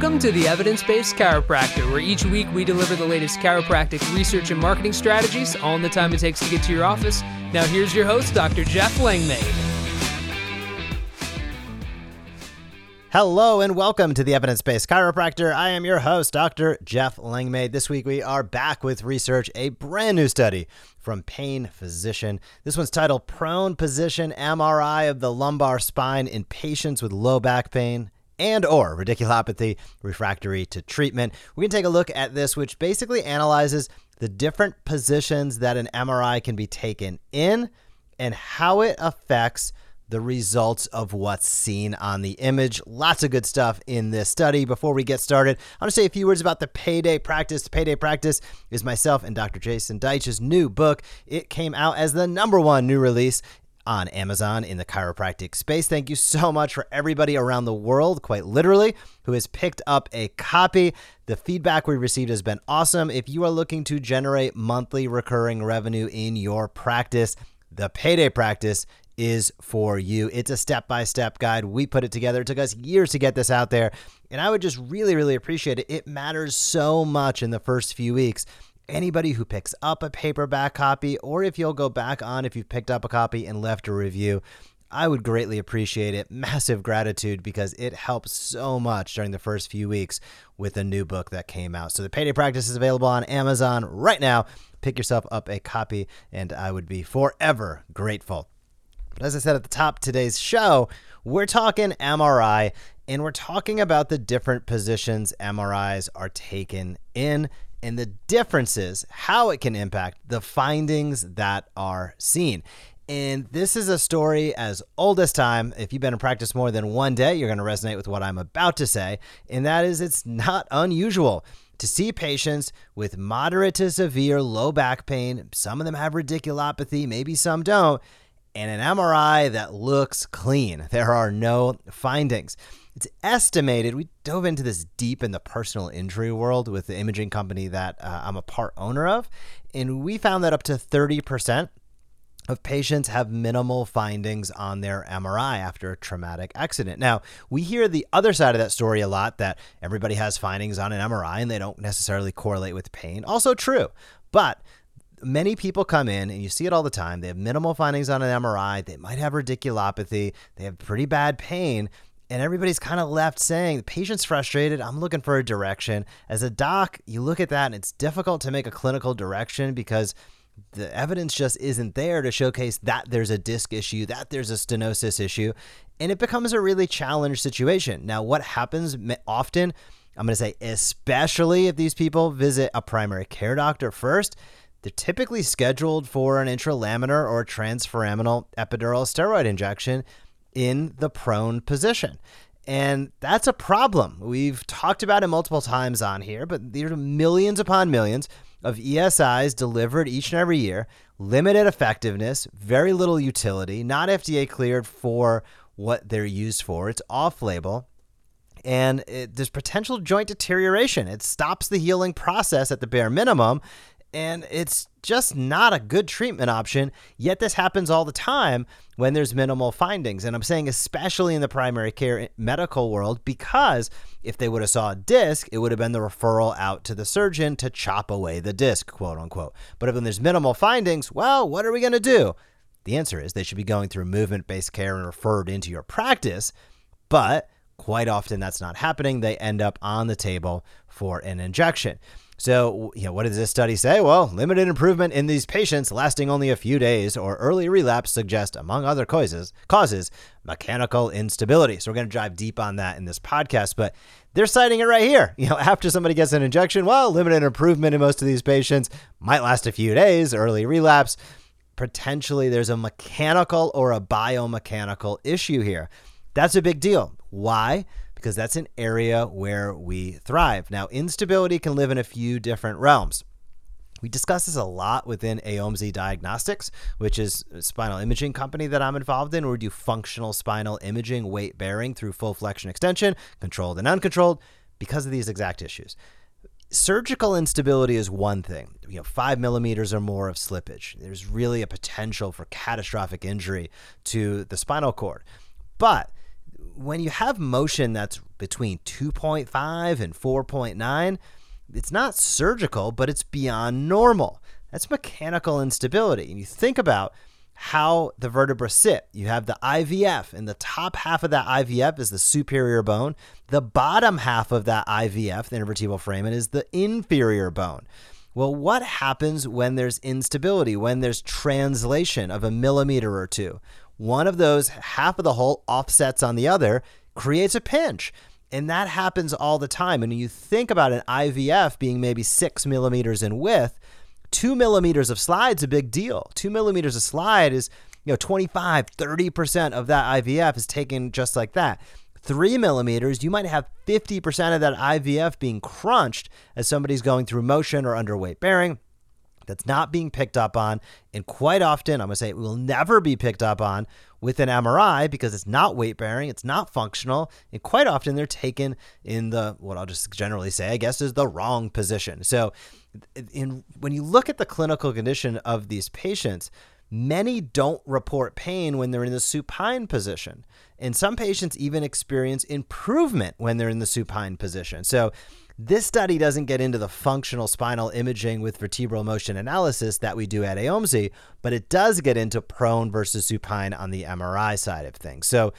Welcome to the Evidence Based Chiropractor, where each week we deliver the latest chiropractic research and marketing strategies, all in the time it takes to get to your office. Now, here's your host, Dr. Jeff Langmaid. Hello and welcome to the Evidence Based Chiropractor. I am your host, Dr. Jeff Langmaid. This week we are back with research, a brand new study from Pain Physician. This one's titled Prone Position MRI of the Lumbar Spine in Patients with Low Back Pain and or radiculopathy refractory to treatment. We can take a look at this which basically analyzes the different positions that an MRI can be taken in and how it affects the results of what's seen on the image. Lots of good stuff in this study. Before we get started, I want to say a few words about the Payday Practice. The Payday Practice is myself and Dr. Jason Deitch's new book. It came out as the number one new release on Amazon in the chiropractic space. Thank you so much for everybody around the world, quite literally, who has picked up a copy. The feedback we received has been awesome. If you are looking to generate monthly recurring revenue in your practice, the payday practice is for you. It's a step by step guide. We put it together. It took us years to get this out there. And I would just really, really appreciate it. It matters so much in the first few weeks anybody who picks up a paperback copy, or if you'll go back on if you've picked up a copy and left a review. I would greatly appreciate it. Massive gratitude because it helps so much during the first few weeks with a new book that came out. So, the Payday Practice is available on Amazon right now. Pick yourself up a copy, and I would be forever grateful. But as I said at the top today's show, we're talking MRI and we're talking about the different positions MRIs are taken in and the differences, how it can impact the findings that are seen. And this is a story as old as time. If you've been in practice more than one day, you're going to resonate with what I'm about to say. And that is, it's not unusual to see patients with moderate to severe low back pain. Some of them have radiculopathy, maybe some don't. And an MRI that looks clean. There are no findings. It's estimated, we dove into this deep in the personal injury world with the imaging company that uh, I'm a part owner of, and we found that up to 30% of patients have minimal findings on their MRI after a traumatic accident. Now, we hear the other side of that story a lot that everybody has findings on an MRI and they don't necessarily correlate with pain. Also true. But many people come in and you see it all the time. They have minimal findings on an MRI. They might have radiculopathy. They have pretty bad pain, and everybody's kind of left saying the patient's frustrated i'm looking for a direction. As a doc you look at that and it's difficult to make a clinical direction because the evidence just isn't there to showcase that there's a disc issue that there's a stenosis issue and it becomes a really challenged situation. Now what happens often i'm going to say especially if these people visit a primary care doctor first they're typically scheduled for an interlaminar or transforaminal epidural steroid injection in the prone position. And that's a problem. We've talked about it multiple times on here, but there are millions upon millions of ESIs delivered each and every year, limited effectiveness, very little utility, not FDA cleared for what they're used for. It's off label. And it, there's potential joint deterioration. It stops the healing process at the bare minimum and it's just not a good treatment option. Yet this happens all the time when there's minimal findings. And I'm saying especially in the primary care medical world because if they would have saw a disc, it would have been the referral out to the surgeon to chop away the disc, quote unquote. But if there's minimal findings, well, what are we going to do? The answer is they should be going through movement-based care and referred into your practice. But quite often that's not happening. They end up on the table for an injection. So, you know, what does this study say? Well, limited improvement in these patients lasting only a few days or early relapse suggest, among other causes, causes mechanical instability. So we're going to drive deep on that in this podcast, but they're citing it right here. You know, after somebody gets an injection, well, limited improvement in most of these patients might last a few days, early relapse. Potentially there's a mechanical or a biomechanical issue here. That's a big deal. Why? Because that's an area where we thrive. Now, instability can live in a few different realms. We discuss this a lot within AOMSI Diagnostics, which is a spinal imaging company that I'm involved in, where we do functional spinal imaging, weight bearing through full flexion extension, controlled and uncontrolled, because of these exact issues. Surgical instability is one thing, you know, five millimeters or more of slippage. There's really a potential for catastrophic injury to the spinal cord. But when you have motion that's between 2.5 and 4.9, it's not surgical, but it's beyond normal. That's mechanical instability. And you think about how the vertebrae sit. You have the IVF, and the top half of that IVF is the superior bone. The bottom half of that IVF, the intervertebral foramen, is the inferior bone. Well, what happens when there's instability, when there's translation of a millimeter or two? One of those, half of the hole offsets on the other, creates a pinch. And that happens all the time. And when you think about an IVF being maybe six millimeters in width, two millimeters of slide is a big deal. Two millimeters of slide is, you know, 25, 30% of that IVF is taken just like that. Three millimeters, you might have 50% of that IVF being crunched as somebody's going through motion or underweight bearing. That's not being picked up on. And quite often, I'm going to say it will never be picked up on with an MRI because it's not weight bearing, it's not functional, and quite often they're taken in the what I'll just generally say, I guess, is the wrong position. So, in when you look at the clinical condition of these patients, many don't report pain when they're in the supine position. And some patients even experience improvement when they're in the supine position. So, this study doesn't get into the functional spinal imaging with vertebral motion analysis that we do at AOMSI, but it does get into prone versus supine on the MRI side of things. So,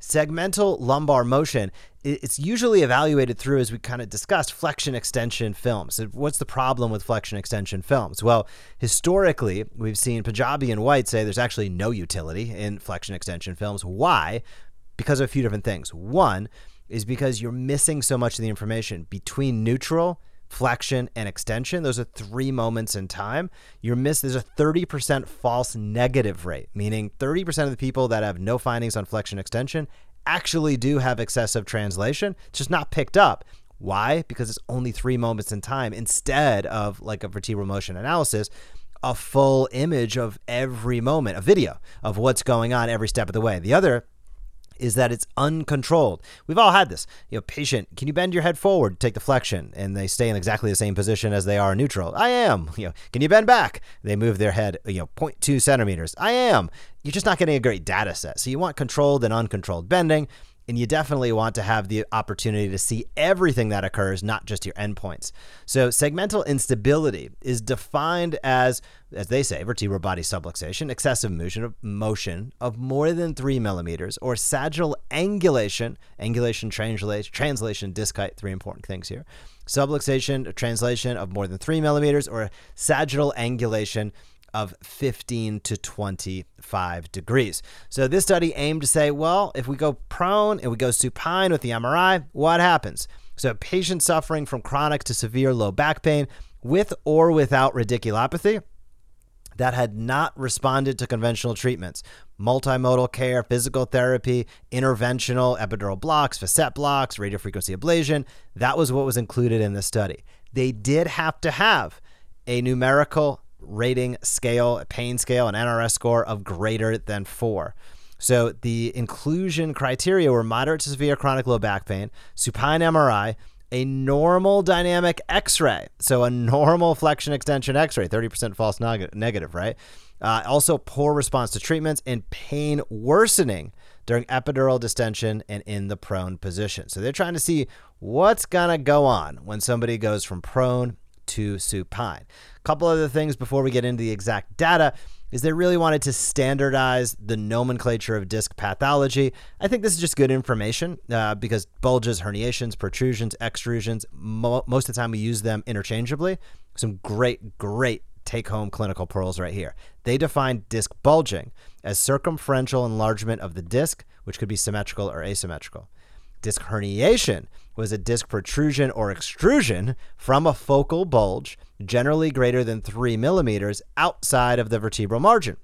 segmental lumbar motion, it's usually evaluated through, as we kind of discussed, flexion extension films. What's the problem with flexion extension films? Well, historically, we've seen Panjabi and White say there's actually no utility in flexion extension films. Why? Because of a few different things. One, is because you're missing so much of the information between neutral, flexion, and extension. Those are three moments in time. You're miss there's a 30% false negative rate, meaning 30% of the people that have no findings on flexion extension actually do have excessive translation. It's just not picked up. Why? Because it's only three moments in time instead of like a vertebral motion analysis a full image of every moment, a video of what's going on every step of the way. The other is that it's uncontrolled. We've all had this. You know, patient, can you bend your head forward, take the flexion, and they stay in exactly the same position as they are neutral? I am. You know, can you bend back? They move their head, you know, 0.2 centimeters. I am. You're just not getting a great data set. So you want controlled and uncontrolled bending and you definitely want to have the opportunity to see everything that occurs, not just your endpoints. So, segmental instability is defined as, as they say, vertebral body subluxation, excessive motion of motion of more than three millimeters, or sagittal angulation, angulation, translation, translation, disc height, three important things here. Subluxation, translation of more than three millimeters, or sagittal angulation of 15 to 25 degrees. So this study aimed to say, well, if we go prone and we go supine with the MRI, what happens? So patients suffering from chronic to severe low back pain with or without radiculopathy that had not responded to conventional treatments, multimodal care, physical therapy, interventional epidural blocks, facet blocks, radiofrequency ablation, that was what was included in the study. They did have to have a numerical rating scale, pain scale, an NRS score of greater than four. So the inclusion criteria were moderate to severe chronic low back pain, supine MRI, a normal dynamic X-ray, so a normal flexion extension X-ray, 30% false neg- negative, right? Uh, also, poor response to treatments and pain worsening during epidural distension and in the prone position. So they're trying to see what's gonna go on when somebody goes from prone to supine. Couple other things before we get into the exact data is they really wanted to standardize the nomenclature of disc pathology. I think this is just good information uh, because bulges, herniations, protrusions, extrusions, mo- most of the time we use them interchangeably. Some great, great take home clinical pearls right here. They define disc bulging as circumferential enlargement of the disc, which could be symmetrical or asymmetrical. Disc herniation was a disc protrusion or extrusion from a focal bulge, generally greater than 3 millimeters, outside of the vertebral margin.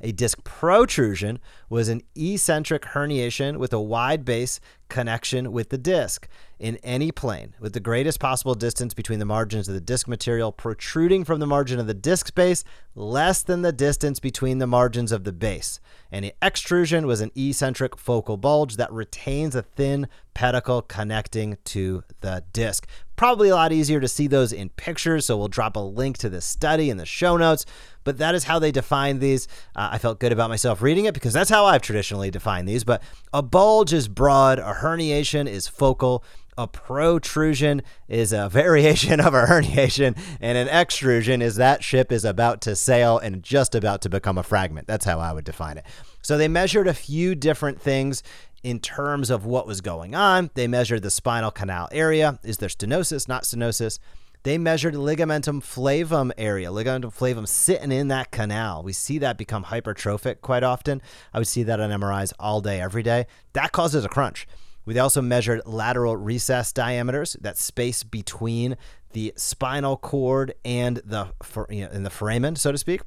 A disc protrusion was an eccentric herniation with a wide base connection with the disc in any plane, with the greatest possible distance between the margins of the disc material protruding from the margin of the disc space, less than the distance between the margins of the base. The extrusion was an eccentric focal bulge that retains a thin pedicle connecting to the disc. Probably a lot easier to see those in pictures, so we'll drop a link to the study in the show notes. But that is how they define these. Uh, I felt good about myself reading it because that's how I've traditionally defined these. But a bulge is broad, a herniation is focal, a protrusion is a variation of a herniation, and an extrusion is that ship is about to sail and just about to become a fragment. That's how I would define it. So they measured a few different things in terms of what was going on. They measured the spinal canal area. Is there stenosis, not stenosis? They measured ligamentum flavum area, ligamentum flavum sitting in that canal. We see that become hypertrophic quite often. I would see that on MRIs all day, every day. That causes a crunch. We also measured lateral recess diameters, that space between the spinal cord and the you know, in the foramen, so to speak.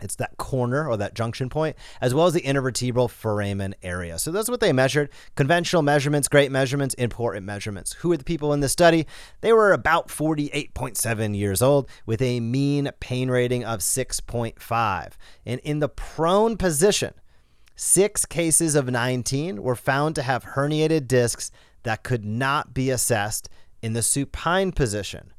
It's that corner or that junction point, as well as the intervertebral foramen area. So that's what they measured. Conventional measurements, great measurements, important measurements. Who are the people in the study? They were about 48.7 years old with a mean pain rating of 6.5. And in the prone position, Six cases of 19 were found to have herniated discs that could not be assessed in the supine position.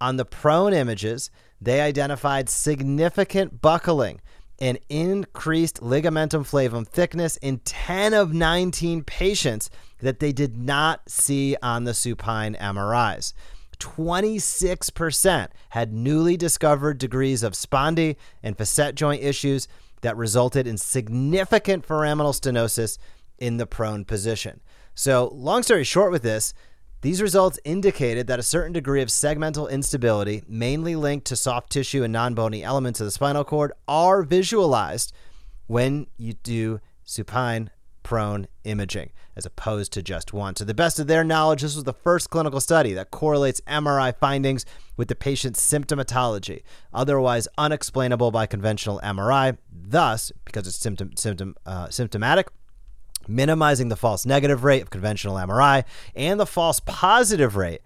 On the prone images, they identified significant buckling and increased ligamentum flavum thickness in 10 of 19 patients that they did not see on the supine MRIs. 26% had newly discovered degrees of spondy and facet joint issues that resulted in significant foraminal stenosis in the prone position. So, long story short, with this, these results indicated that a certain degree of segmental instability, mainly linked to soft tissue and non bony elements of the spinal cord, are visualized when you do supine prone imaging as opposed to just one. To the best of their knowledge, this was the first clinical study that correlates MRI findings with the patient's symptomatology, otherwise unexplainable by conventional MRI. Thus, because it's symptom, symptom, uh, symptomatic, minimizing the false negative rate of conventional MRI and the false positive rate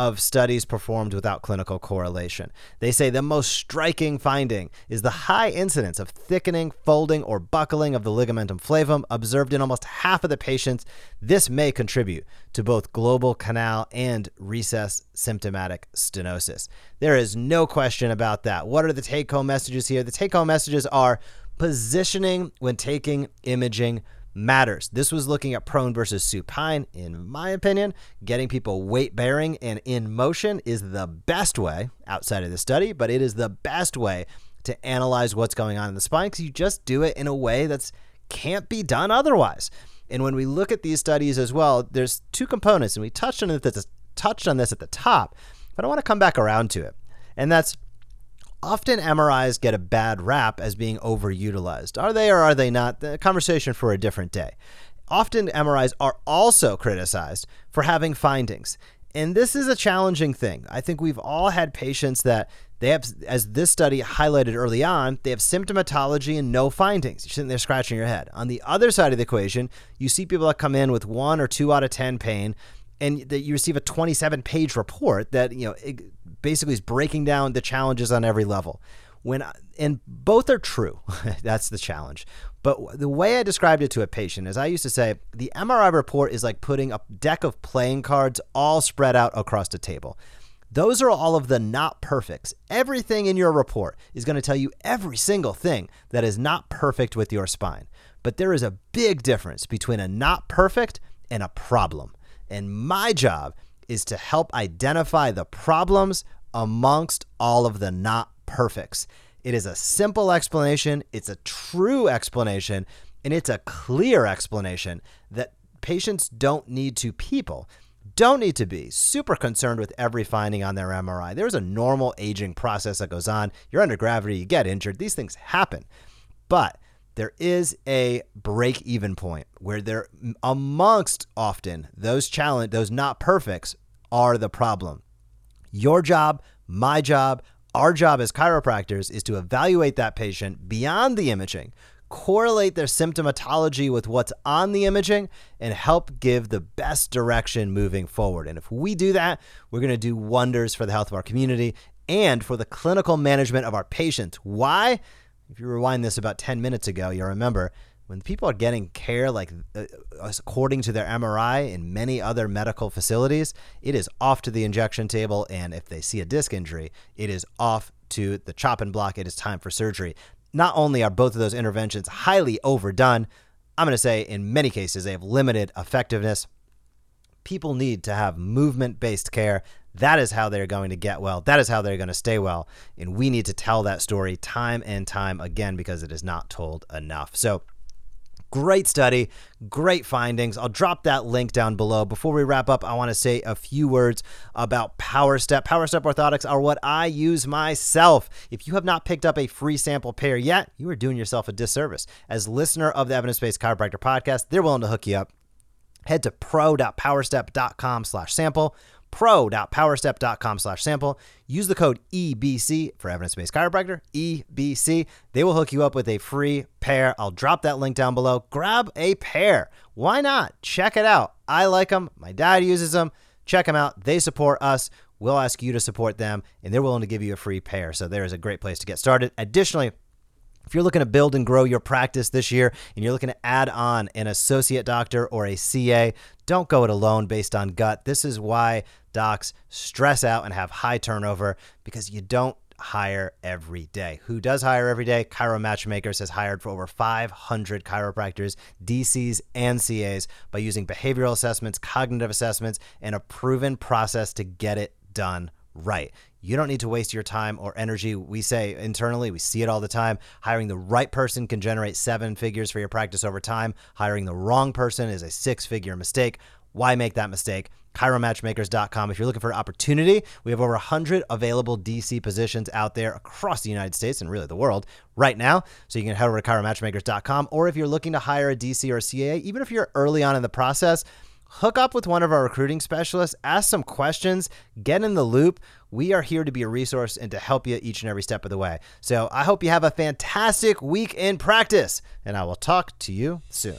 of studies performed without clinical correlation. They say the most striking finding is the high incidence of thickening, folding, or buckling of the ligamentum flavum observed in almost half of the patients. This may contribute to both global canal and recess symptomatic stenosis. There is no question about that. What are the take home messages here? The take home messages are positioning when taking imaging matters. This was looking at prone versus supine. In my opinion, getting people weight bearing and in motion is the best way outside of the study, but it is the best way to analyze what's going on in the spine because you just do it in a way that's can't be done otherwise. And when we look at these studies as well, there's two components, and we touched on. Touched on this at the top, but I want to come back around to it, and that's Often MRIs get a bad rap as being overutilized. Are they or are they not? The conversation for a different day. Often MRIs are also criticized for having findings. And this is a challenging thing. I think we've all had patients that they have, as this study highlighted early on, they have symptomatology and no findings. You're sitting there scratching your head. On the other side of the equation, you see people that come in with one or two out of 10 pain, and that you receive a 27 page report that, you know, basically is breaking down the challenges on every level. When and both are true. That's the challenge. But the way I described it to a patient is I used to say the MRI report is like putting a deck of playing cards all spread out across the table. Those are all of the not perfects. Everything in your report is going to tell you every single thing that is not perfect with your spine. But there is a big difference between a not perfect and a problem. And my job is to help identify the problems amongst all of the not perfects. It is a simple explanation, it's a true explanation, and it's a clear explanation that patients don't need to people don't need to be super concerned with every finding on their MRI. There's a normal aging process that goes on. You're under gravity, you get injured, these things happen. But there is a break even point where there amongst often those challenge those not perfects are the problem. Your job, my job, our job as chiropractors is to evaluate that patient beyond the imaging, correlate their symptomatology with what's on the imaging, and help give the best direction moving forward. And if we do that, we're going to do wonders for the health of our community and for the clinical management of our patients. Why? If you rewind this about 10 minutes ago, you'll remember when people are getting care like uh, according to their MRI in many other medical facilities, it is off to the injection table. And if they see a disc injury, it is off to the chop and block. It is time for surgery. Not only are both of those interventions highly overdone, I'm going to say in many cases they have limited effectiveness. People need to have movement based care. That is how they're going to get well. That is how they're going to stay well. And we need to tell that story time and time again because it is not told enough. So, Great study, great findings. I'll drop that link down below. Before we wrap up, I want to say a few words about PowerStep. Power Step orthotics are what I use myself. If you have not picked up a free sample pair yet, you are doing yourself a disservice. As listener of the Evidence Based Chiropractor podcast, they're willing to hook you up. Head to pro.powerstep.com slash sample pro.powerstep.com slash sample. Use the code EBC for evidence-based chiropractor, EBC. They will hook you up with a free pair. I'll drop that link down below. Grab a pair. Why not? Check it out. I like them. My dad uses them. Check them out. They support us. We'll ask you to support them, and they're willing to give you a free pair. So there is a great place to get started. Additionally, if you're looking to build and grow your practice this year and you're looking to add on an associate doctor or a CA, don't go it alone based on gut. This is why docs stress out and have high turnover because you don't hire every day. Who does hire every day? ChiroMatchMakers has hired for over 500 chiropractors, DCs, and CAs by using behavioral assessments, cognitive assessments, and a proven process to get it done right. You don't need to waste your time or energy. We say internally, we see it all the time. Hiring the right person can generate seven figures for your practice over time. Hiring the wrong person is a six figure mistake. Why make that mistake? ChiroMatchmakers.com. If you're looking for an opportunity, we have over 100 available DC positions out there across the United States and really the world right now. So you can head over to ChiroMatchmakers.com. Or if you're looking to hire a DC or a CA, even if you're early on in the process, hook up with one of our recruiting specialists, ask some questions, get in the loop. We are here to be a resource and to help you each and every step of the way. So I hope you have a fantastic week in practice, and I will talk to you soon.